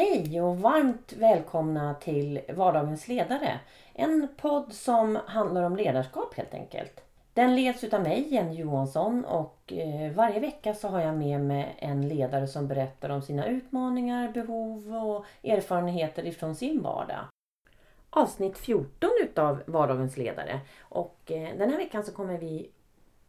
Hej och varmt välkomna till Vardagens ledare. En podd som handlar om ledarskap helt enkelt. Den leds utav mig, Jenny Johansson och eh, varje vecka så har jag med mig en ledare som berättar om sina utmaningar, behov och erfarenheter ifrån sin vardag. Avsnitt 14 utav Vardagens ledare och eh, den här veckan så kommer vi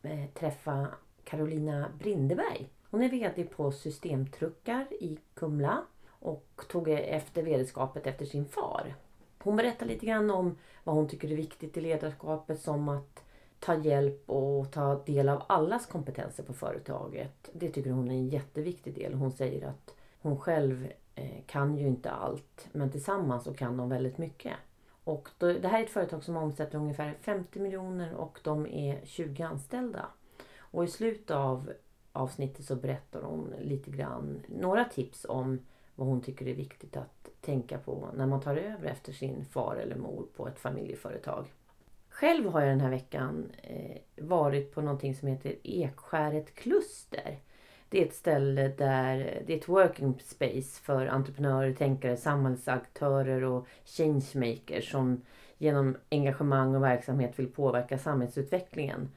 eh, träffa Carolina Brindeberg. Hon är VD på Systemtruckar i Kumla och tog efter ledarskapet efter sin far. Hon berättar lite grann om vad hon tycker är viktigt i ledarskapet som att ta hjälp och ta del av allas kompetenser på företaget. Det tycker hon är en jätteviktig del. Hon säger att hon själv eh, kan ju inte allt men tillsammans så kan de väldigt mycket. Och då, det här är ett företag som omsätter ungefär 50 miljoner och de är 20 anställda. Och i slutet av avsnittet så berättar hon lite grann, några tips om vad hon tycker är viktigt att tänka på när man tar över efter sin far eller mor på ett familjeföretag. Själv har jag den här veckan eh, varit på någonting som heter Ekskäret kluster. Det är ett ställe där det är ett working space för entreprenörer, tänkare, samhällsaktörer och changemakers som genom engagemang och verksamhet vill påverka samhällsutvecklingen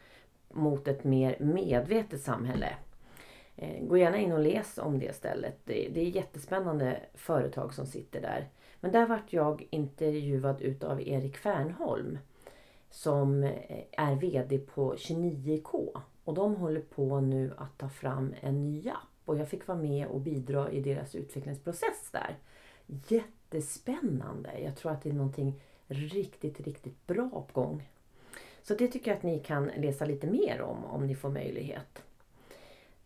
mot ett mer medvetet samhälle. Eh, gå gärna in och läs om det stället. Det, det är jättespännande företag som sitter där. Men där vart jag intervjuad utav Erik Fernholm som eh, är VD på 29K. Och de håller på nu att ta fram en ny app. Och jag fick vara med och bidra i deras utvecklingsprocess där. Jättespännande! Jag tror att det är någonting riktigt, riktigt bra på gång. Så det tycker jag att ni kan läsa lite mer om, om ni får möjlighet.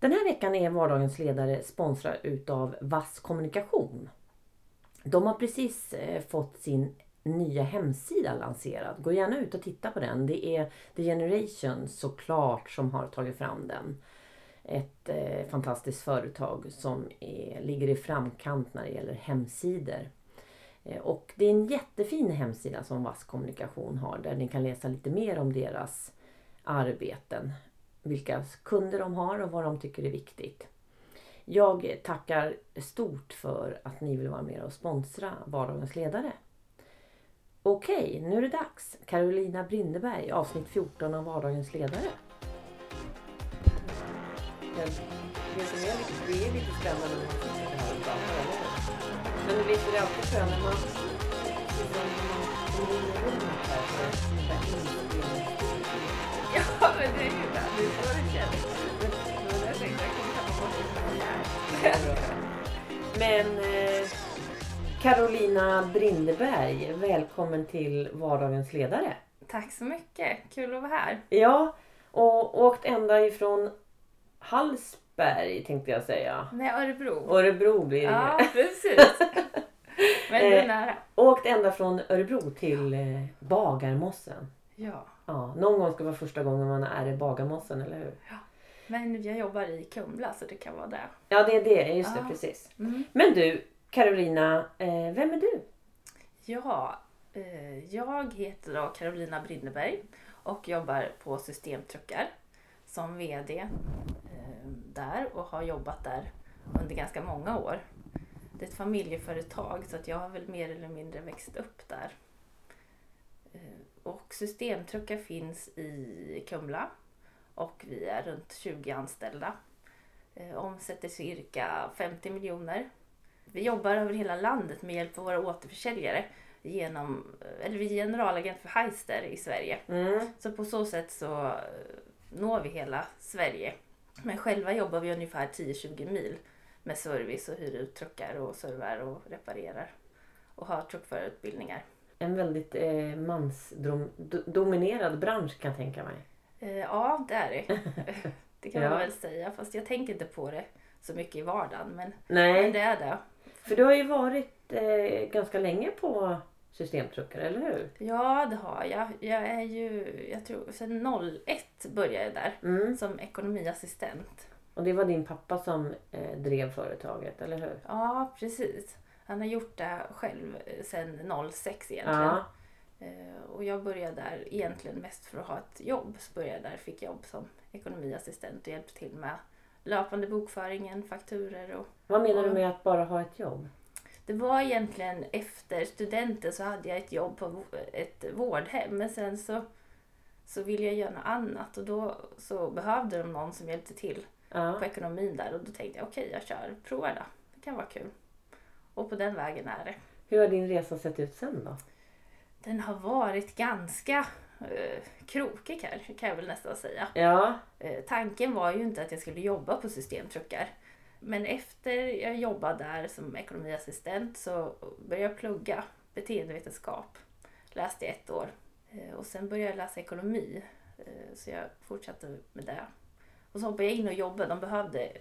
Den här veckan är Vardagens ledare sponsrad utav Vass Kommunikation. De har precis eh, fått sin nya hemsida lanserad. Gå gärna ut och titta på den. Det är The Generation såklart som har tagit fram den. Ett eh, fantastiskt företag som är, ligger i framkant när det gäller hemsidor. Eh, och det är en jättefin hemsida som Vass Kommunikation har där ni kan läsa lite mer om deras arbeten vilka kunder de har och vad de tycker är viktigt. Jag tackar stort för att ni vill vara med och sponsra Vardagens ledare. Okej, nu är det dags. Carolina Brindeberg, avsnitt 14 av Vardagens ledare. Det som är lite, det är lite spännande när man sitter här och pratar, eller Men du vet, det alltid skönt när man Ja, men det är ju det. Det är så det känns. Jag tänkte jag kommer tappa bort det Men eh, Carolina Brindeberg, välkommen till Vardagens ledare. Tack så mycket. Kul att vara här. Ja, och åkt ända ifrån Hallsberg tänkte jag säga. Nej, Örebro. Örebro blir det Ja, precis. Men det är Eh, nära. Åkt ända från Örebro till eh, Bagarmossen. Ja. Ja, någon gång ska vara första gången man är i Bagarmossen, eller hur? Men jag jobbar i Kumla så det kan vara det. Ja, det är det. Just det, Ja. precis. Mm. Men du, Carolina, eh, vem är du? Ja, eh, jag heter då Carolina Brindeberg och jobbar på Systemtruckar som VD eh, där och har jobbat där under ganska många år. Det är ett familjeföretag så att jag har väl mer eller mindre växt upp där. Eh, Och Systemtruckar finns i Kumla och vi är runt 20 anställda. Eh, Omsätter cirka 50 miljoner vi jobbar över hela landet med hjälp av våra återförsäljare genom, eller vi är generalagent för Heister i Sverige. Mm. Så på så sätt så eh, når vi hela Sverige. Men själva jobbar vi ungefär 10-20 mil med service och hyr ut truckar och servar och reparerar. Och har truckförarutbildningar. En väldigt eh, mansdominerad bransch kan jag tänka mig. Eh, ja, det är det. Det kan Ja. man väl säga. Fast jag tänker inte på det så mycket i vardagen. Men, Nej, men det är det. för du har ju varit eh, ganska länge på systemtruckar, eller hur? Ja, det har jag. Jag är ju, jag tror, sen 01 började jag där Mm. som ekonomiassistent. Och det var din pappa som eh, drev företaget, eller hur? Ja, precis. Han har gjort det själv eh, sen 06 egentligen. Ja. Eh, Och jag började där egentligen mest för att ha ett jobb. Så började jag där, fick jobb som ekonomiassistent och hjälpte till med löpande bokföringen, fakturer och Vad menar du med att bara ha ett jobb? Det var egentligen efter studenten så hade jag ett jobb på ett vårdhem. Men sen så, så ville jag göra något annat och då så behövde de någon som hjälpte till Ja. på ekonomin där. Och då tänkte jag okej, jag kör, prova det. Det kan vara kul. Och på den vägen är det. Hur har din resa sett ut sen då? Den har varit ganska eh, krokig kan, kan jag väl nästan säga. Ja. Eh, tanken var ju inte att jag skulle jobba på systemtruckar. Men efter jag jobbade där som ekonomiassistent så började jag plugga beteendevetenskap. Läste i ett år. Eh, och sen började jag läsa ekonomi. Eh, så jag fortsatte med det. Och så hoppade jag in och jobbade. De behövde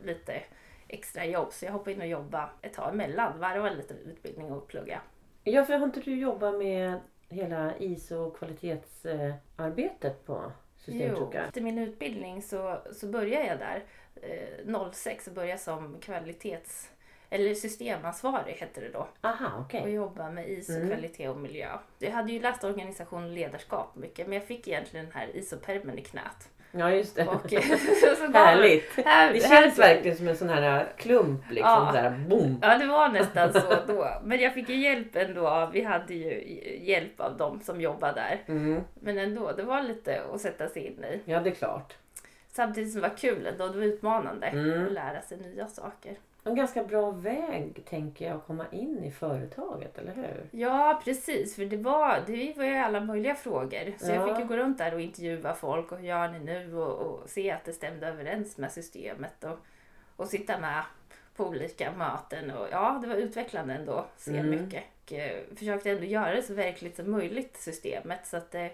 lite extra jobb så jag hoppade in och jobbade ett tag emellan. Varvade lite utbildning och plugga. Ja, för har inte du jobbat med hela ISO och kvalitetsarbetet på Jo, systemtruckar? efter min utbildning så, så började jag där. Eh, 06 så började jag som kvalitets eller systemansvarig hette det då. Aha, okej. Och jobba med ISO, Mm. kvalitet och miljö. Jag hade ju läst organisation och ledarskap mycket men jag fick egentligen den här ISO-permen i knät. Ja, just det. Och, Härligt. Här- Det känns verkligen som en sån här klump liksom. Ja. Så här, boom. Ja, det var nästan så då. Men jag fick ju hjälp ändå. Vi hade ju hjälp av dem som jobbade där. Mm. Men ändå, det var lite att sätta sig in i. Ja, det är klart. Samtidigt som det var kul ändå. Det var utmanande Mm. att lära sig nya saker. En ganska bra väg tänker jag att komma in i företaget, eller hur? Ja, precis. För det var, det var ju alla möjliga frågor. Så jag Ja. fick ju gå runt där och intervjua folk och hur gör ni nu och, och se att det stämde överens med systemet och, och sitta med på olika möten. Och, ja, det var utvecklande ändå. Se Mm. mycket. Och, eh, försökte ändå göra det så verkligt som möjligt, systemet. Så att det,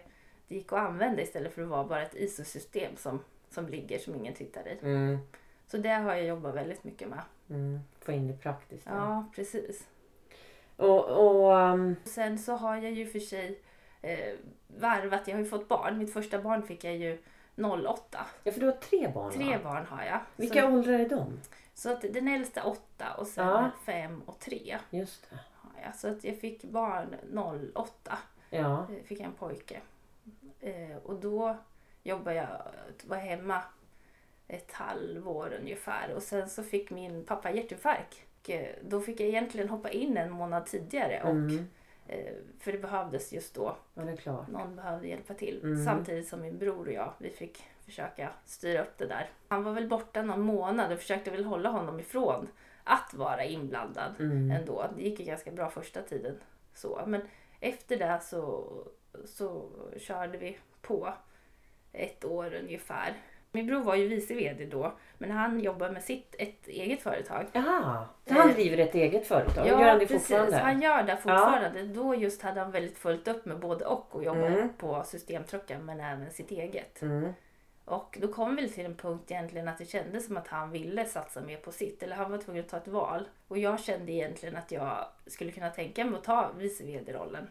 det gick att använda istället för att vara bara ett ISO-system som, som ligger som ingen tittar i. Mm. Så det har jag jobbat väldigt mycket med. Mm. Få in det praktiskt. då. Ja, precis. Och, och um, Sen så har jag ju för sig eh, varvat, jag har ju fått barn. Mitt första barn fick jag ju 08. ja, för du har tre barn Tre va? barn har jag. Vilka Så, åldrar är de? så att den äldsta åtta och sen Ja. fem och tre Just det. har jag. Så att jag fick barn 08. Ja. Eh, Fick jag en pojke. Eh, och då jobbade jag, var hemma ett halvår ungefär. Och sen så fick min pappa hjärtinfarkt. Och, eh, Då fick jag egentligen hoppa in en månad tidigare. Och, Mm. eh, för det behövdes just då. Ja, det är klart. Någon behövde hjälpa till. Mm. Samtidigt som min bror och jag, vi fick försöka styra upp det där. Han var väl borta någon månad och försökte väl hålla honom ifrån att vara inblandad Mm. ändå. Det gick ju ganska bra första tiden. så. Men efter det så, så körde vi på ett år ungefär. Min bror var ju vice VD då, men han jobbar med sitt ett eget företag. Jaha, han Eh, driver ett eget företag? Gör han det fortfarande? Han gör det fortfarande. Då just hade han väldigt fullt upp med både och och jobba Mm. på systemtruckar men även sitt eget. Mm. Och då kom vi till en punkt egentligen att det kändes som att han ville satsa mer på sitt. Eller han var tvungen att ta ett val. Och jag kände egentligen att jag skulle kunna tänka mig att ta vice VD-rollen.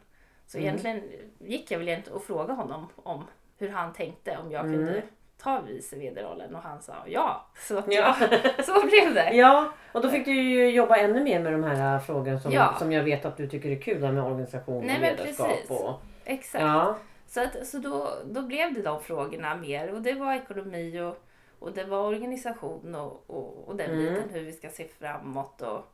Så Mm. egentligen gick jag väl egentligen och frågade honom om hur han tänkte om jag Mm. kunde ta vice VD-rollen och han sa ja. Så, att Ja. ja. så blev det. Ja, och då fick du ju jobba ännu mer med de här frågorna som, Ja. som jag vet att du tycker är kul med organisation Nej, och ledarskap. precis. Och, Exakt. ja. Så, att, så då, då blev det de frågorna mer. Och det var ekonomi och, och det var organisation och, och, och den Mm. biten hur vi ska se framåt. Och,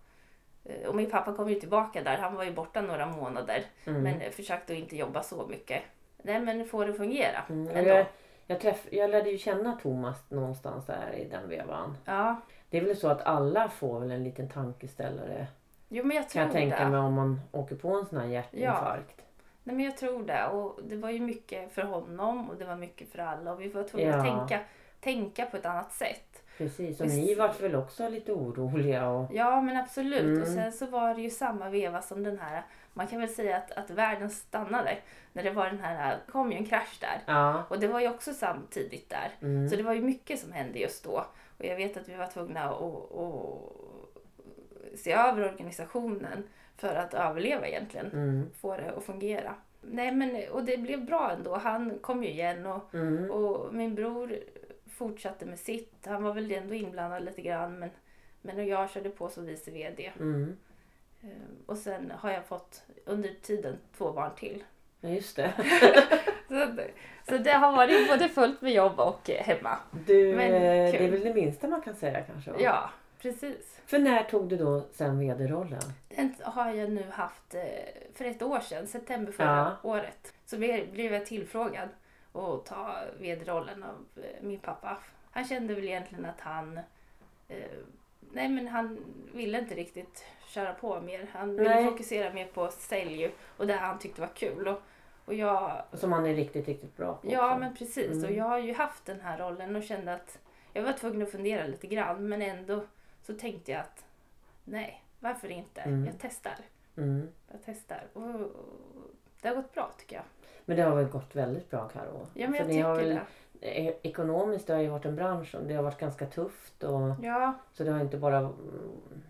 eh, och min pappa kom ju tillbaka där. Han var ju borta några månader. Mm. Men försökte att inte jobba så mycket. Nej men få det fungera Mm, ändå. Jag, träff, jag lärde ju känna Thomas någonstans där i den vevan. Ja. Det är väl så att alla får väl en liten tankeställare Jo men jag kan tror jag tänka det. mig om man åker på en sån här hjärtinfarkt. Nej men jag tror det. Och det var ju mycket för honom och det var mycket för alla. Och vi var tvungna att Ja. tänka, tänka på ett annat sätt. Precis, och ni vart väl också lite oroliga? Och, Ja men absolut. Mm. Och sen så var det ju samma veva som den här, man kan väl säga att, att världen stannade. När det var den här, kom ju en krasch där. ja. Och det var ju också samtidigt där. Mm. Så det var ju mycket som hände just då. Och jag vet att vi var tvungna att, att se över organisationen för att överleva egentligen. Mm. Få det att fungera. Nej men, och det blev bra ändå. Han kom ju igen och, Mm. och min bror fortsatte med sitt. Han var väl ändå inblandad lite grann men, men jag körde på som vice VD. Mm. Ehm, Och sen har jag fått under tiden två barn till. Ja, just det. Så, det- så det har varit både fullt med jobb och hemma. Du, Men eh, kul. det är väl det minsta man kan säga kanske? va? Ja, precis. För när tog du då sen vd-rollen? Den har jag nu haft, eh, för ett år sedan, september förra året, så blev jag tillfrågad att ta vd-rollen av eh, min pappa. Han kände väl egentligen att han eh, Nej men han ville inte riktigt köra på mer. Han ville Nej. fokusera mer på sälj och det han tyckte var kul. Och, och jag, Som han är riktigt, riktigt bra på ja också. men precis. Mm. Och jag har ju haft den här rollen och kände att jag var tvungen att fundera lite grann. Men ändå så tänkte jag att nej, varför inte? Mm. Jag testar. Mm. Jag testar. Och, och det har gått bra tycker jag. Men det har väl gått väldigt bra Karo? Ja men För jag tycker har väl, det. eh, Ekonomiskt det har ju varit en bransch och det har varit ganska tufft. Och, Ja, så det har inte bara mm,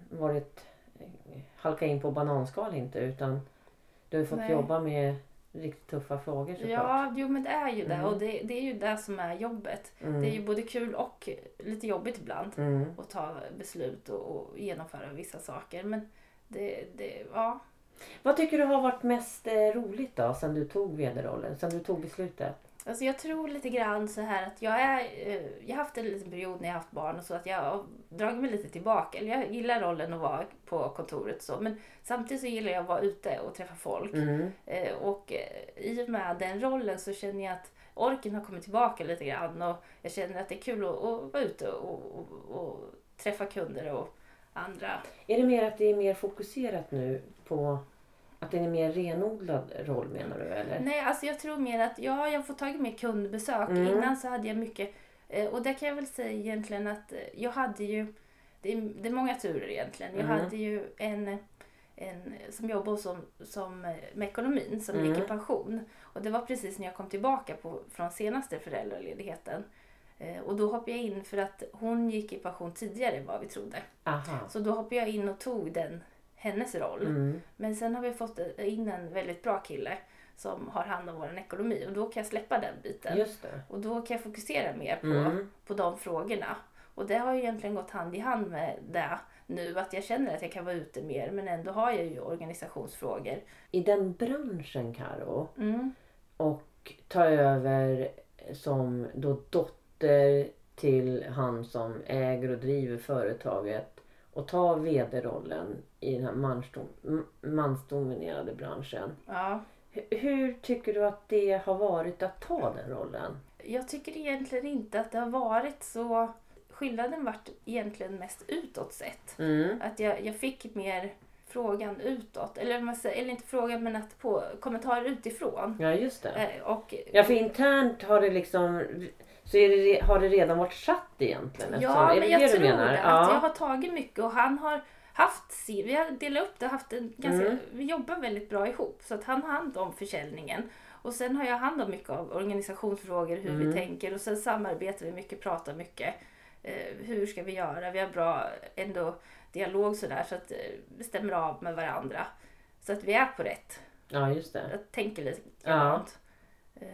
varit eh, halka in på bananskal inte utan du har ju fått Nej. jobba med riktigt tuffa frågor såklart. ja jo men det är ju det. Mm. Och det, det är ju det som är jobbet. Mm. Det är ju både kul och lite jobbigt ibland. Mm. att ta beslut och, och genomföra vissa saker. Men det, det, ja. Vad tycker du har varit mest eh, roligt då sen du tog vd-rollen? Sen du tog beslutet? Alltså jag tror lite grann så här att jag är, eh, jag har haft en liten period när jag haft barn och så att jag har dragit mig lite tillbaka. Eller jag gillar rollen att vara på kontoret så. Men samtidigt så gillar jag att vara ute och träffa folk. Mm. Eh, Och i och med den rollen så känner jag att orken har kommit tillbaka lite grann. Och jag känner att det är kul att, att vara ute och, och, och träffa kunder och andra Är det mer att det är mer fokuserat nu på att det är en mer renodlad roll menar du eller? Nej, alltså jag tror mer att ja, jag får tagit med kundbesök. Mm. Innan så hade jag mycket, eh, och det kan jag väl säga egentligen att eh, jag hade ju, det är, det är många turer egentligen. Jag Mm. hade ju en, en som jobbade som, som, eh, med ekonomin som Mm. gick i pension. Och det var precis när jag kom tillbaka på, från senaste föräldraledigheten. Eh, och då hoppade jag in för att hon gick i pension tidigare än vad vi trodde. Aha. Så då hoppade jag in och tog den, hennes roll. Mm. Men sen har vi fått in en väldigt bra kille som har hand om vår ekonomi och då kan jag släppa den biten. Och då kan jag fokusera mer på, Mm. på de frågorna. Och det har ju egentligen gått hand i hand med det nu att jag känner att jag kan vara ute mer men ändå har jag ju organisationsfrågor. I den branschen Karo Mm. och ta över som då dotter till han som äger och driver företaget och ta vd-rollen i den här mansdom, mansdominerade branschen. Ja. Hur tycker du att det har varit att ta den rollen? Jag tycker egentligen inte att det har varit så... Skillnaden vart egentligen mest utåt sett. Mm. Att jag, jag fick mer frågan utåt. Eller, säger, eller inte frågan men att på kommentarer utifrån. Ja, just det. Eh, Och, Ja, för internt har det liksom så det, har det redan varit satt egentligen? eftersom- Ja, är det men jag tror det. Ja. Att jag har tagit mycket och han har haft sin, vi har delat upp det och haft en ganska, Mm. vi jobbar väldigt bra ihop. Så att han har hand om försäljningen. Och sen har jag hand om mycket av organisationsfrågor, hur Mm. vi tänker och sen samarbetar vi mycket, pratar mycket. Eh, hur ska vi göra? Vi har bra ändå dialog sådär så att eh, vi stämmer av med varandra. Så att vi är på rätt. ja, just det. Jag tänker lite Ja. likadant. Eh,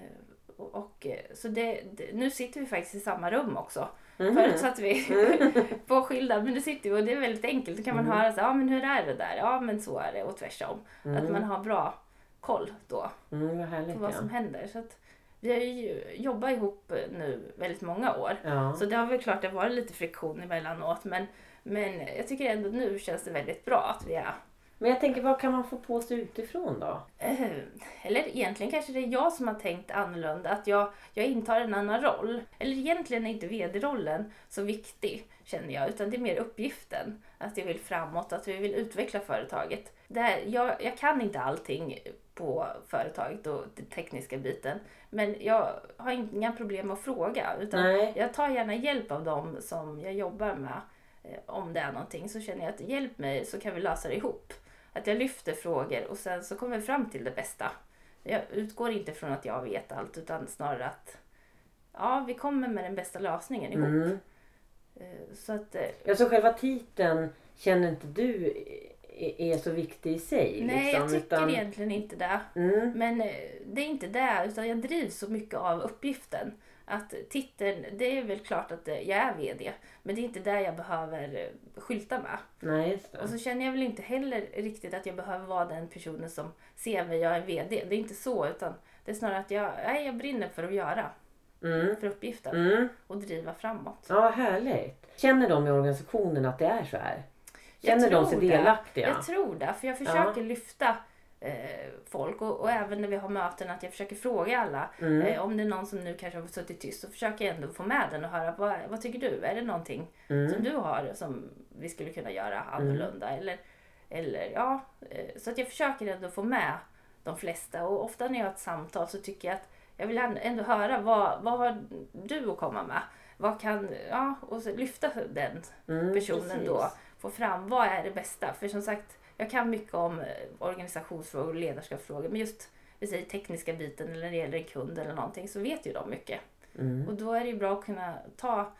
och, eh, så det, det, nu sitter vi faktiskt i samma rum också. Mhm. Förut satt vi på skilda, men nu sitter vi och det är väldigt enkelt. Då kan man Mm. höra så ja men hur är det där? Ja men så är det och tvärtom. Mm. Att man har bra koll då Mm, vad härligt på vad ja. som händer. Så att vi har ju jobbat ihop nu väldigt många år. ja. Så det har väl klart det varit lite friktion emellanåt men, men jag tycker ändå nu känns det väldigt bra att vi är Men jag tänker, vad kan man få på sig utifrån då? Eh, Eller egentligen kanske det är jag som har tänkt annorlunda, att jag, jag intar en annan roll. Eller egentligen är inte vd-rollen så viktig, känner jag, utan det är mer uppgiften. Att jag vill framåt, att vi vill utveckla företaget. Det, jag, jag kan inte allting på företaget och den tekniska biten, men jag har inga problem att fråga. Utan Nej. jag tar gärna hjälp av dem som jag jobbar med. Eh, Om det är någonting så känner jag att hjälp mig så kan vi lösa det ihop. Att jag lyfter frågor och sen så kommer vi fram till det bästa. Jag utgår inte från att jag vet allt utan snarare att ja, vi kommer med den bästa lösningen ihop. Mm. Eh, Så att, eh, Ja, så själva titeln känner inte du är är så viktig i sig? nej, liksom, jag tycker utan- egentligen inte det. Mm. Men eh, det är inte det, utan jag drivs så mycket av uppgiften. Att titeln, det är väl klart att eh, jag är VD, men det är inte det jag behöver eh, skylta med. Nej. Och så känner jag väl inte heller riktigt att jag behöver vara den personen som ser mig, jag är VD. Det är inte så, utan det är snarare att jag, nej, jag brinner för att göra, Mm. för uppgiften Mm. och driva framåt. Ja, härligt. Känner de i organisationen att det är så här? Känner de sig tror det. delaktiga? Jag tror det, för jag försöker lyfta eh, folk och, och även när vi har möten att jag försöker fråga alla. Mm. Eh, om det är någon som nu kanske har suttit tyst så försöker jag ändå få med den och höra vad, vad tycker du? Är det någonting Mm. som du har som vi skulle kunna göra annorlunda? Eller, eller ja, eh, så att jag försöker ändå få med de flesta och ofta när jag har ett samtal så tycker jag att jag vill ändå- höra vad, vad har du att komma med? Vad kan, ja, och lyfta den Mm, personen då få fram vad är det bästa. För som sagt, jag kan mycket om eh, organisationsfrågor och ledarskapsfrågor. Men just vi säger tekniska biten eller när det gäller en kund eller någonting så vet ju de mycket. Mm. Och då är det ju bra att kunna ta,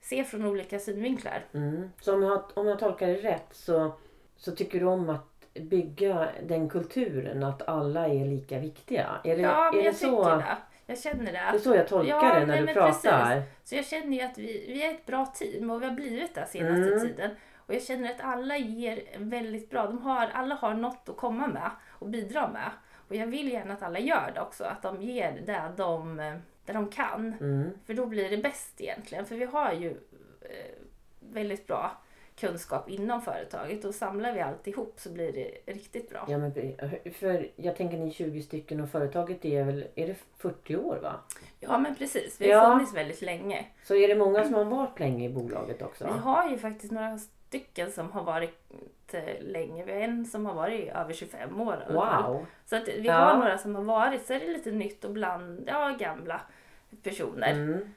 se från olika synvinklar. Mm. Så om jag, om jag tolkar det rätt så, så tycker du om att bygga den kulturen att alla är lika viktiga? Är det, ja, är jag det tycker så? det. Jag känner det. Det är så jag tolkar Ja, det när nej, du pratar. Så jag känner ju att vi, vi är ett bra team och vi har blivit det senaste Mm. tiden. Och jag känner att alla ger väldigt bra, de har, alla har något att komma med och bidra med. Och jag vill gärna att alla gör det också, att de ger det de, det de kan. Mm. För då blir det bäst egentligen. För vi har ju eh, väldigt bra kunskap inom företaget och samlar vi allt ihop så blir det riktigt bra. Ja, men, för jag tänker ni är 20 stycken och företaget är väl är det 40 år va? Ja men precis, vi har Ja. funnits väldigt länge. Så är det många som har varit länge i bolaget också? Vi har ju faktiskt några stycken som har varit eh, länge. Vi har en som har varit över 25 år i alla fall. Wow! Så att vi Ja. har några som har varit, så är det lite nytt och bland ja, gamla personer. Mm.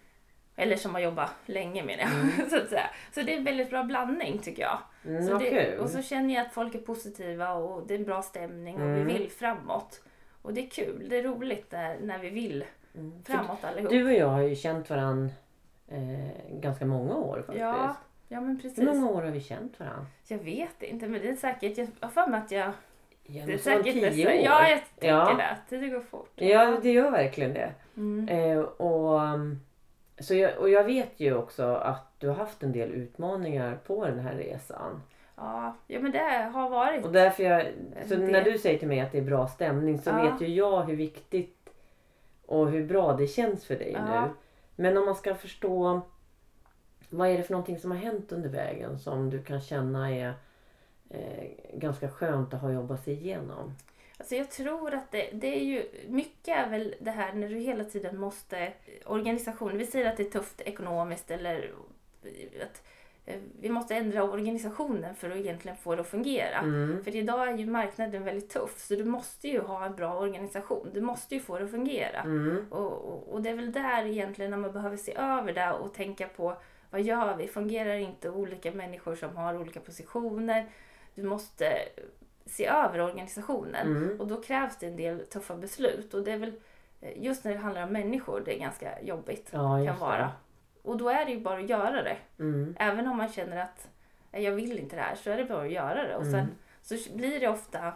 Eller som har jobbat länge menar jag. så, att säga. så det är en väldigt bra blandning tycker jag. Mm, så det, och så känner jag att folk är positiva och det är en bra stämning och Mm. vi vill framåt. Och det är kul, det är roligt när, när vi vill Mm. Framåt allihop. Du och jag har ju känt varandra eh, ganska många år faktiskt. ja, ja men precis. Hur många år har vi känt varandra? Jag vet inte men det är säkert, jag har för mig att jag Ja, Det är säkert tio år. Ja, jag tänker Ja. det. Tiden går fort. Ja, det gör verkligen det. Mm. Eh, och, um, så jag, och jag vet ju också att du har haft en del utmaningar på den här resan. Ja, ja, men det har varit. Och därför jag, så Det- när du säger till mig att det är bra stämning så Ja. vet ju jag hur viktigt och hur bra det känns för dig Ja. nu. Men om man ska förstå vad är det för någonting som har hänt under vägen som du kan känna är eh, ganska skönt att ha jobbat sig igenom? Alltså jag tror att det, det är ju, mycket är väl det här när du hela tiden måste, organisationen, vi säger att det är tufft ekonomiskt eller att eh, vi måste ändra organisationen för att egentligen få det att fungera. Mm. För idag är ju marknaden väldigt tuff så du måste ju ha en bra organisation. Du måste ju få det att fungera. Mm. Och, och, och det är väl där egentligen när man behöver se över det och tänka på vad gör vi? Fungerar inte olika människor som har olika positioner? Du måste se över organisationen Mm. och då krävs det en del tuffa beslut och det är väl eh, just när det handlar om människor det är ganska jobbigt Ja, kan vara. Och då är det ju bara att göra det. Mm. Även om man känner att "Nej, jag vill inte det här så är det bara att göra det och sen Mm. så blir det ofta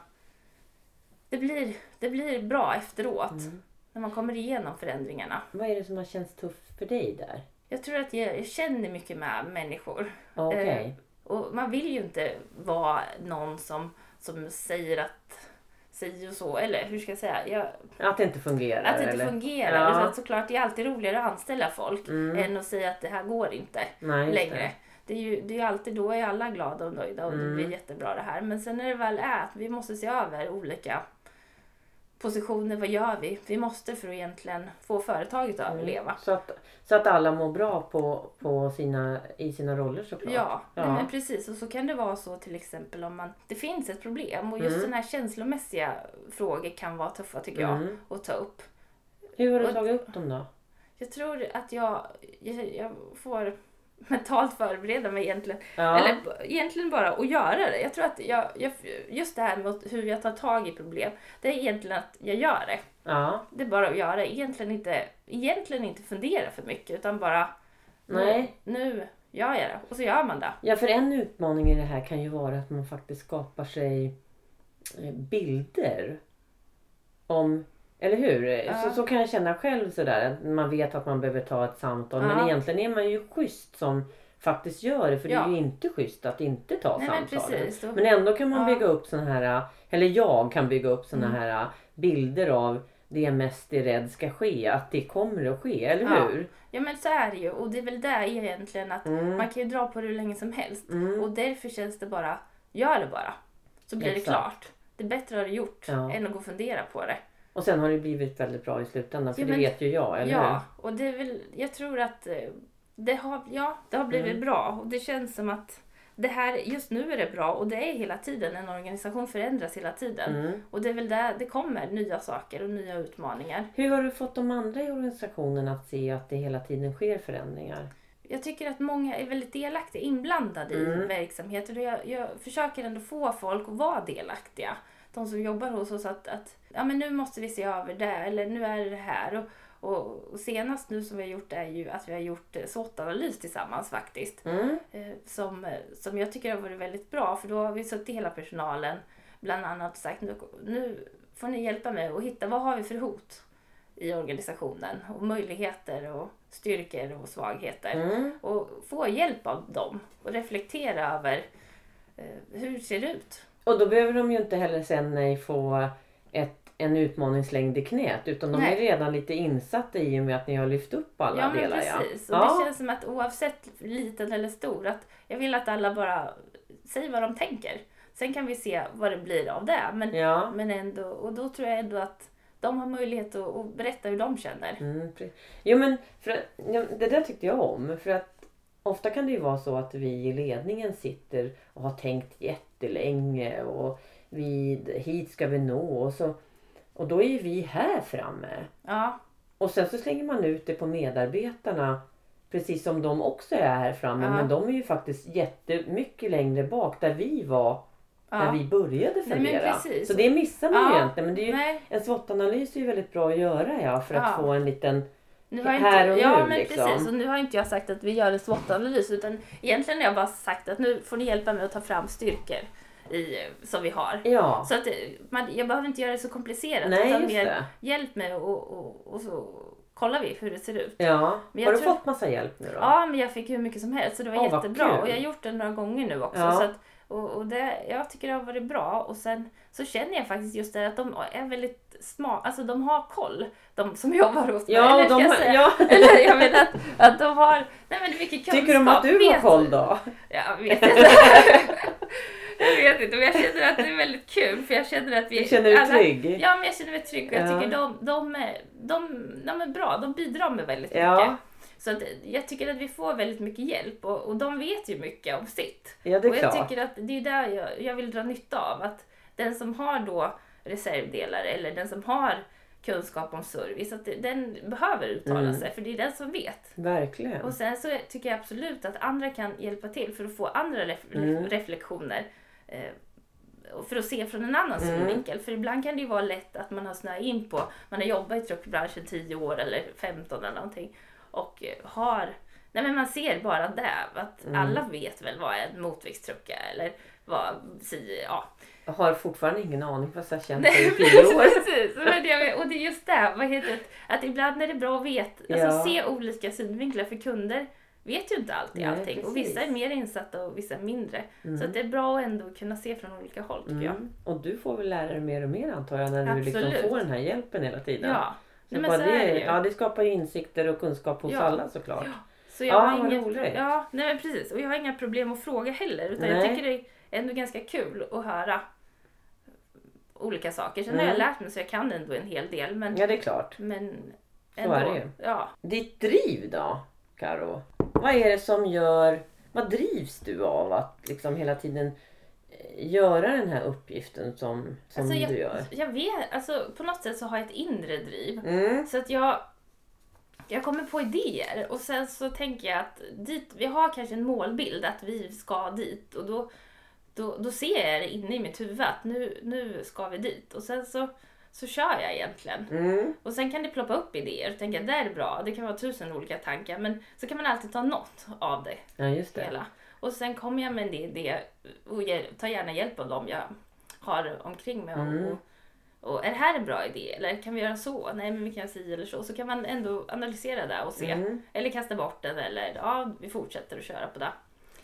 det blir, det blir bra efteråt Mm. när man kommer igenom förändringarna. Vad är det som har känts tufft för dig där? Jag tror att jag, jag känner mycket med människor. Okej. Eh, Och man vill ju inte vara någon som, som säger att si och så, eller hur ska jag säga? Jag, Att det inte fungerar? att det inte eller? fungerar. Ja. Så att såklart, det är alltid roligare att anställa folk Mm. än att säga att det här går inte Nej, längre. det. Det är ju det är alltid, då är alla glada och nöjda och det Mm. blir jättebra det här. Men sen när det väl är att vi måste se över olika positioner, vad gör vi? Vi måste för att egentligen få företaget att överleva. Så att, så att alla mår bra på, på sina, i sina roller såklart. Ja, Ja. Men precis. Och så kan det vara så till exempel om man, det finns ett problem och just Mm. den här känslomässiga frågor kan vara tuffa tycker jag Mm. att ta upp. Hur har du Och- tagit upp dem då? Jag tror att jag, jag, jag får mentalt förbereda mig egentligen. Ja. Eller egentligen bara att göra det. Jag tror att jag, jag, just det här med hur jag tar tag i problem, det är egentligen att jag gör det. ja. Det är bara att göra. Egentligen inte, egentligen inte fundera för mycket utan bara Nej. Nu, nu gör jag det. Och så gör man det. Ja, för en utmaning i det här kan ju vara att man faktiskt skapar sig eh, bilder om eller hur? Ja. Så, så kan jag känna själv sådär. Att man vet att man behöver ta ett samtal. Men Ja. egentligen är man ju schysst som faktiskt gör det. För det är Ja. ju inte schysst att inte ta Nej men precis. Då- Men ändå kan man Ja. bygga upp såna här, eller jag kan bygga upp såna Mm. här bilder av det mest är rädd ska ske, att det kommer att ske, eller Ja. hur? Ja men så är det ju och det är väl där egentligen att Mm. man kan ju dra på det hur länge som helst. Mm. Och därför känns det bara, gör det bara. Så blir Exakt. det klart. Det är bättre att ha det gjort Ja. än att gå och fundera på det. Och sen har det blivit väldigt bra i slutändan, för Ja, det men- vet ju jag, eller ja, och det är väl, jag tror att eh, det har, ja, det har blivit Mm. bra och det känns som att det här, just nu är det bra och det är hela tiden, en organisation förändras hela tiden. hur? Mm. Och det är väl där det kommer nya saker och nya utmaningar. Hur har du fått de andra i organisationen att se att det hela tiden sker förändringar? Jag tycker att många är väldigt delaktiga, inblandade i Mm. verksamheter. Och jag, jag försöker ändå få folk att vara delaktiga. De som jobbar hos oss att, att ja, men nu måste vi se över det, eller nu är det det här. Och, och, och senast nu som vi har gjort är ju att vi har gjort eh, SWOT-analys tillsammans faktiskt. Mm. Eh, som, eh, som jag tycker har varit väldigt bra för då har vi suttit hela personalen bland annat och sagt nu, nu får ni hjälpa mig att hitta vad har vi för hot i organisationen och möjligheter och styrkor och svagheter. Mm. Och få hjälp av dem och reflektera över eh, hur ser det ut? Och då behöver de ju inte heller sen nej, få ett, en utmaningslängd i knät utan de Nej. är redan lite insatta i och med att ni har lyft upp alla ja delar. precis. Och Ja. det känns som att oavsett liten eller stor att jag vill att alla bara säger vad de tänker. Sen kan vi se vad det blir av det. Men, Ja. men ändå, och då tror jag ändå att de har möjlighet att, att berätta hur de känner. Mm, jo men för, ja, det där tyckte jag om. För att ofta kan det ju vara så att vi i ledningen sitter och har tänkt jättelänge och vi, hit ska vi nå. Och, så, och då är ju vi här framme. Ja, Och sen så slänger man ut det på medarbetarna. Precis som de också är här framme. Ja. Men de är ju faktiskt jättemycket längre bak där vi var när ja. vi började fundera. så det missar man ju Ja. egentligen. Men det är ju, en SWOT-analys är ju väldigt bra att göra ja, för att få en liten... nu har Här inte, och ja, nu, men liksom. precis. Och nu har inte jag sagt att vi gör en SWOT-analys utan egentligen har jag bara sagt att nu får ni hjälpa mig att ta fram styrkor i, som vi har. Ja, Så att eh, man, jag behöver inte göra det så komplicerat nej utan mer det. hjälp mig och, och, och så kollar vi hur det ser ut. Ja. Men Har du tror- fått massa hjälp nu då? Ja, men jag fick hur mycket som helst så det var vad jättebra. Och jag har gjort det några gånger nu också. Ja. Så att, och, och det, jag tycker det har varit bra. Och sen så känner jag faktiskt just det att de är väldigt smart. Alltså de har koll. De som jobbar hos mig. Ja, Eller, de, jag har- säga- ja. Eller jag menar att, att de har nej, men mycket kunskap. Tycker de att du har koll då? Jag vet inte. jag vet inte, men jag känner att det är väldigt kul. För jag känner att vi Du känner dig alla- trygg? Ja, men jag känner mig trygg och jag Ja. tycker de, de, är- de, de är bra. De bidrar med väldigt Ja. mycket. Så att jag tycker att vi får väldigt mycket hjälp och, och de vet ju mycket om sitt. Ja, det är och jag klart. tycker att det är där jag, jag vill dra nytta av. Att den som har då reservdelar eller den som har kunskap om service, att den behöver uttala Mm. sig för det är den som vet. Verkligen. Och sen så tycker jag absolut att andra kan hjälpa till för att få andra ref- Mm. reflektioner. Eh, och för att se från en annan Mm. synvinkel. För ibland kan det ju vara lätt att man har snöat in på, man har jobbat i truckbranschen 10 år eller 15 eller någonting. Och eh, har, nej men man ser bara det. Att Mm. alla vet väl vad en motviktstruck är. Eller vad, ja. Jag har fortfarande ingen aning fast jag Nej, det i tio år. precis. Men det, och det är just det, vad heter det, att ibland är det bra att veta, alltså Ja. se olika synvinklar för kunder vet ju inte alltid Nej, allting. Och precis. vissa är mer insatta och vissa mindre. Mm. Så det är bra att ändå kunna se från olika håll tycker jag. Mm. Och du får väl lära dig mer och mer antar jag när du liksom Absolut. får den här hjälpen hela tiden. Ja, Så Nej, så det det, ja, det skapar ju insikter och kunskap hos Ja. alla såklart. Ja. så jag Ja, har inget, roligt. ja, nej men precis. Och jag har inga problem att fråga heller. Utan jag Nej. tycker det är ändå ganska kul att höra olika saker. Sen har Mm. jag lärt mig så jag kan ändå en hel del. Men, Ja, det är klart. men Så ändå. är det. Ja. Ditt driv då, Karo? Vad är det som gör... Vad drivs du av att liksom hela tiden eh, göra den här uppgiften som, som Alltså, du gör? Jag vet, alltså på något sätt så har jag ett inre driv. Mm. Så att jag, jag kommer på idéer och sen så tänker jag att dit, vi har kanske en målbild att vi ska dit och då, då, då ser jag det inne i mitt huvud att nu, nu ska vi dit och sen så, så kör jag egentligen. Mm. Och sen kan det ploppa upp idéer och tänka det är bra, det kan vara tusen olika tankar men så kan man alltid ta något av det Ja, just det. hela. Och sen kommer jag med en idé och tar gärna hjälp av dem jag har omkring mig. Mm. Och, och är det här en bra idé? Eller kan vi göra så? Nej men vi kan säga eller så. Så kan man ändå analysera det och se. Mm. Eller kasta bort den eller ja, vi fortsätter att köra på det.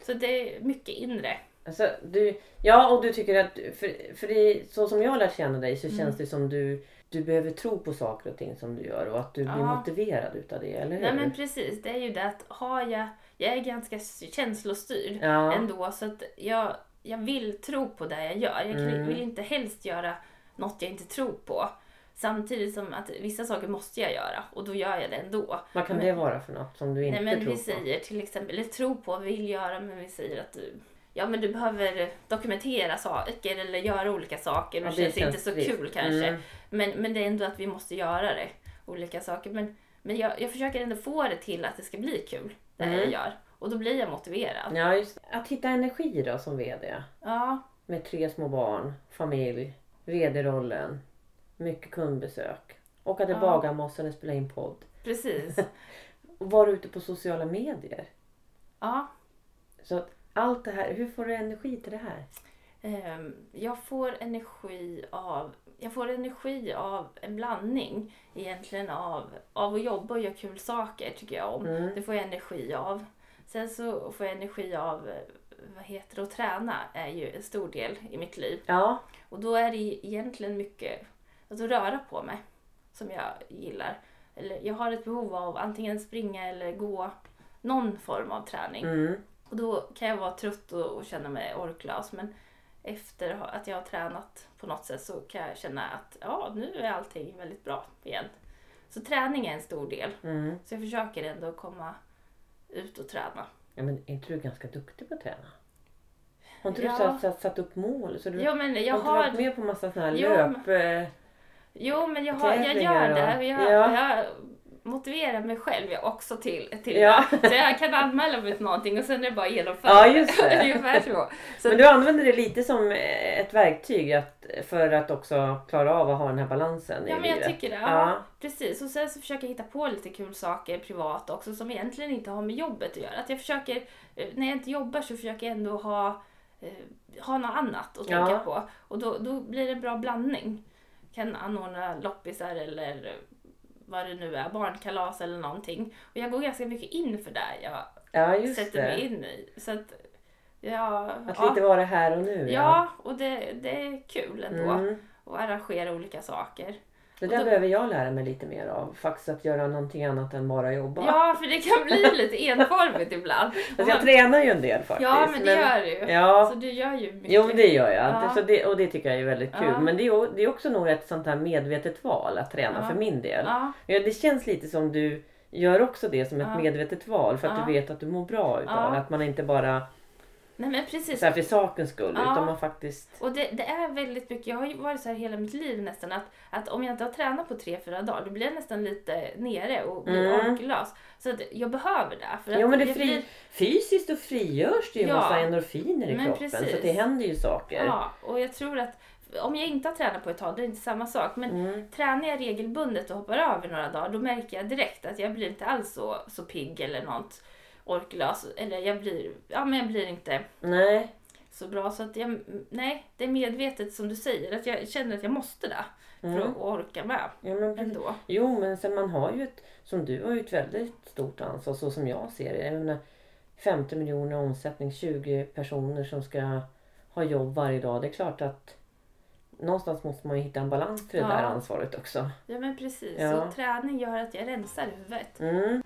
Så det är mycket inre. Alltså, du, ja, och du tycker att, för, för det, så som jag har lärt känna dig så Mm. känns det som du, du behöver tro på saker och ting som du gör och att du blir Ja. motiverad utav det, eller hur? Nej men precis, det är ju det att har jag, jag är ganska känslostyrd ja. ändå så att jag, jag vill tro på det jag gör. Jag Mm. vill inte helst göra något jag inte tror på. Samtidigt som att vissa saker måste jag göra och då gör jag det ändå. Vad kan men- det vara för något som du inte Nej men tror vi på? säger till exempel, eller tro på, vill göra, men vi säger att du Ja men du behöver dokumentera saker eller göra olika saker. Ja, Det det känns inte känns så trist. kul kanske. Mm. Men, men det är ändå att vi måste göra det. Olika saker. Men, men jag, jag försöker ändå få det till att det ska bli kul. Det Mm. jag gör. Och då blir jag motiverad. Ja, just Att hitta energi då som VD. Ja, Med tre små barn, familj, VD-rollen, mycket kundbesök. Och att det Ja. Bagarmossen och spela in podd. precis. Och vara ute på sociala medier. Ja, Så att allt det här, hur får du energi till det här? ehm, jag får energi av jag får energi av en blandning egentligen av, av att jobba och göra kul saker tycker jag om. Mm. Det får jag energi av. Sen så får jag energi av eh, vad heter det, att träna är ju en stor del i mitt liv. Ja, Och då är det egentligen mycket alltså röra på mig som jag gillar. Eller jag har ett behov av antingen springa eller gå någon form av träning. mm. Och då kan jag vara trött och, och känna mig orklös. Men efter att jag har tränat på något sätt så kan jag känna att ja, nu är allting väldigt bra igen. Så träning är en stor del. Mm. Så jag försöker ändå komma ut och träna. Ja, men är inte du ganska duktig på att träna? Har inte Ja. du satt, satt, upp mål? Så du Jo men jag har inte varit har... med på massa sådana här Jo, löp... eh, Jo men jag, har, jag gör det. Jag, Ja. jag motiverar mig själv jag också till, till Ja. det. Så jag kan anmäla mig till någonting och sen är det bara att genomföra Ja, just det. Ungefär så. så Men du använder det lite som ett verktyg att, för att också klara av att ha den här balansen Ja i men jag livet. tycker det. Ja, Ja. Precis. Och sen så försöker jag hitta på lite kul saker privat också som egentligen inte har med jobbet att göra. Att jag försöker, eh, när jag inte jobbar så försöker jag ändå ha, eh, ha något annat att Ja. tänka på. Och då, då blir det en bra blandning. Kan anordna loppisar eller vad det nu är, barnkalas eller någonting. Och jag går ganska mycket in för det jag ja, sätter det. mig in i. Så att, ja, Att ja, lite vara här och nu. ja, och det, det är kul ändå. Mm. att arrangera olika saker. Det där då- behöver jag lära mig lite mer av. Faktiskt att göra någonting annat än bara jobba. Ja, för det kan bli lite enformigt ibland. Alltså jag tränar ju en del faktiskt. ja, men det gör du. Ja, Så du gör ju mycket. jo men det gör jag. Ja. Så det, och det tycker jag är väldigt kul. Ja. Men det är, det är också nog ett sånt här medvetet val att träna Ja. för min del. Ja, det känns lite som du gör också det som ett medvetet val för att du vet att du mår bra utav. Att man inte bara nej men precis. så här för sakens skull Ja. utan man faktiskt... Och det, det är väldigt mycket, jag har varit så här hela mitt liv nästan att, att om jag inte har tränat på tre, fyra dagar då blir jag nästan lite nere och blir Mm. orklös. Så att jag behöver det. För att men det fri, blir- fysiskt och frigörs det ju Ja. massa endorfiner i Men kroppen så precis. att det händer ju saker. Ja, och jag tror att om jag inte har tränat på ett tag, det är inte samma sak. Men Mm. tränar jag regelbundet och hoppar över några dagar, då märker jag direkt att jag blir inte alls så, så pigg eller något orklös. Eller jag blir, ja men jag blir inte Nej. så bra. Så att jag, nej, det är medvetet som du säger, att jag känner att jag måste det för Mm. att orka med Ja, men ändå. Jo men sen man har ju ett, som du har ju ett väldigt stort ansvar så som jag ser det. Jag menar, 50 miljoner omsättning, 20 personer som ska ha jobb varje dag. Det är klart att någonstans måste man ju hitta en balans till det Ja. där ansvaret också. Ja men precis, Ja. och träning gör att jag rensar huvudet. Mm.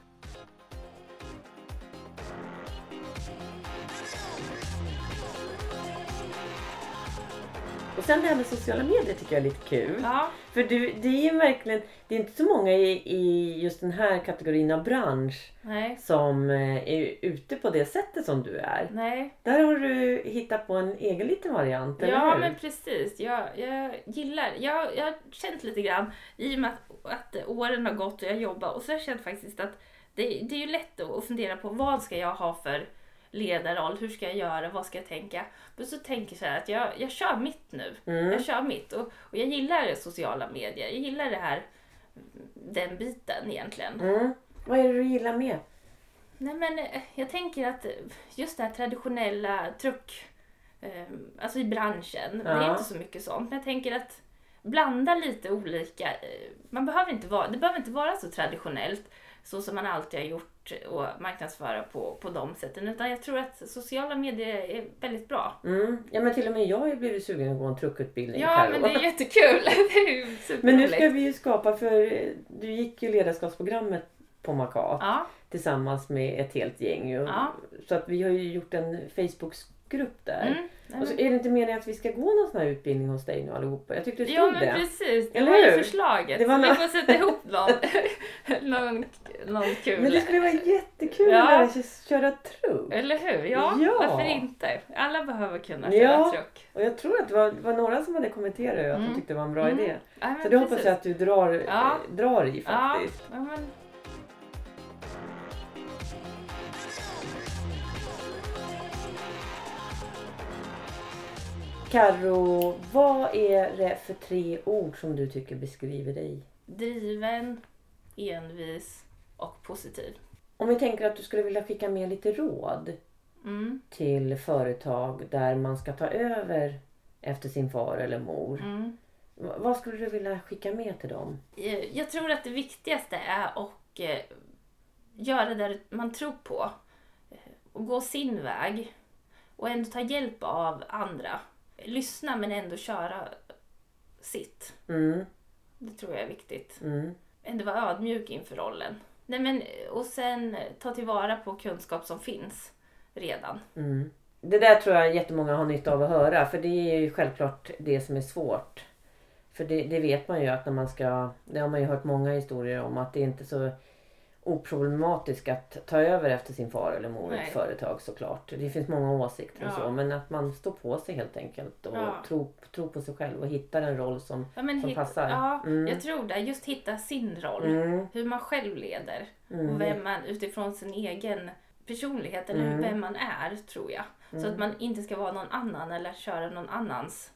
Sen det här med sociala medier tycker jag är lite kul. Ja, För du, det är ju verkligen, det är inte så många i, i just den här kategorin av bransch nej, som eh, är ute på det sättet som du är. nej. Där har du hittat på en egen liten variant, eller Ja hur? men precis. Jag, jag gillar, jag, jag har känt lite grann i och med att, att åren har gått och jag jobbar och så har jag känt faktiskt att det, det är ju lätt att fundera på vad ska jag ha för ledarroll, hur ska jag göra, vad ska jag tänka? Men så tänker jag så här att jag, jag kör mitt nu. Mm. Jag kör mitt och, och jag gillar sociala medier. Jag gillar det här, den biten egentligen. Mm. Vad är det du gillar med? Nej men eh, jag tänker att just det här traditionella truck, eh, alltså i branschen, det är Ja. inte så mycket sånt. Men jag tänker att blanda lite olika, eh, man behöver inte vara, det behöver inte vara så traditionellt så som man alltid har gjort och marknadsföra på, på de sätten. Utan jag tror att sociala medier är väldigt bra. Mm. Ja men till och med jag har ju blivit sugen att gå en truckutbildning Ja, Karo. men det är jättekul. det är ju Men nu ska vi ju skapa, för du gick ju ledarskapsprogrammet på Maca Ja, tillsammans med ett helt gäng. Ja. Så att vi har ju gjort en Facebookgrupp där. mm. Och så är det inte meningen att vi ska gå någon sån här utbildning hos dig nu allihopa? Jag tyckte det stod Ja men det. precis, det Eller var ju förslaget. Det var så vi får sätta ihop någon, någon, någon kul. Men det skulle vara jättekul Ja. att lära sig köra truck. Eller hur? Ja, Ja. varför inte? Alla behöver kunna Ja. köra truck. Och jag tror att det var, det var några som hade kommenterat att de Mm. tyckte det var en bra Mm. idé. Ja, Så det hoppas jag att du drar, Ja. drar i Ja, faktiskt. ja, men, Karo, vad är det för tre ord som du tycker beskriver dig? driven, envis och positiv. Om vi tänker att du skulle vilja skicka med lite råd Mm, till företag där man ska ta över efter sin far eller mor. mm. Vad skulle du vilja skicka med till dem? Eh, Jag tror att det viktigaste är att eh, göra det man tror på. Eh, Och gå sin väg. Och ändå ta hjälp av andra. Lyssna men ändå köra sitt. Mm, Det tror jag är viktigt. mm, Ändå vara ödmjuk inför rollen. Nej, men, och sen ta tillvara på kunskap som finns redan. mm. Det där tror jag jättemånga har nytta av att höra för det är ju självklart det som är svårt. För det, det vet man ju att när man ska, det har man ju hört många historier om att det är inte så oproblematiskt att ta över efter sin far eller mor i ett företag såklart. Det finns många åsikter och Ja. så men att man står på sig helt enkelt och Ja. tror, tror på sig själv och hittar en roll som Ja, Som hit- passar. Ja, Mm. jag tror det. Just hitta sin roll. mm, Hur man själv leder. mm, Och vem man utifrån sin egen personlighet eller Mm. vem man är, tror jag. Så att man inte ska vara någon annan eller köra någon annans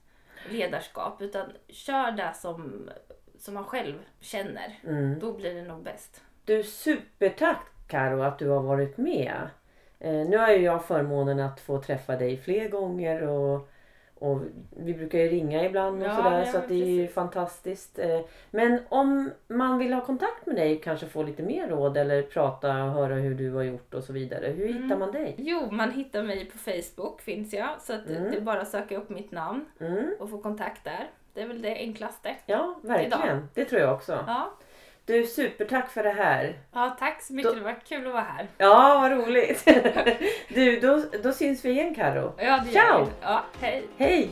ledarskap. Utan kör det som, som man själv känner. mm. Då blir det nog bäst. Du, supertack Karo att du har varit med. Eh, nu har ju jag förmånen att få träffa dig fler gånger och, och vi brukar ju ringa ibland och Ja, sådär så att det är ju fantastiskt. Eh, men om man vill ha kontakt med dig, kanske få lite mer råd eller prata och höra hur du har gjort och så vidare. Hur Mm. hittar man dig? Jo, man hittar mig på Facebook finns jag. Så att Mm. det är bara att söka upp mitt namn Mm. och få kontakt där. Det är väl det enklaste. Ja, verkligen. Det tror jag också. Ja, Du, supertack för det här. ja tack så mycket. Då- Det var kul att vara här. Ja, vad roligt. du, då, då syns vi igen Karo. Ja, det gör Ciao! vi. Ja, hej. Hej!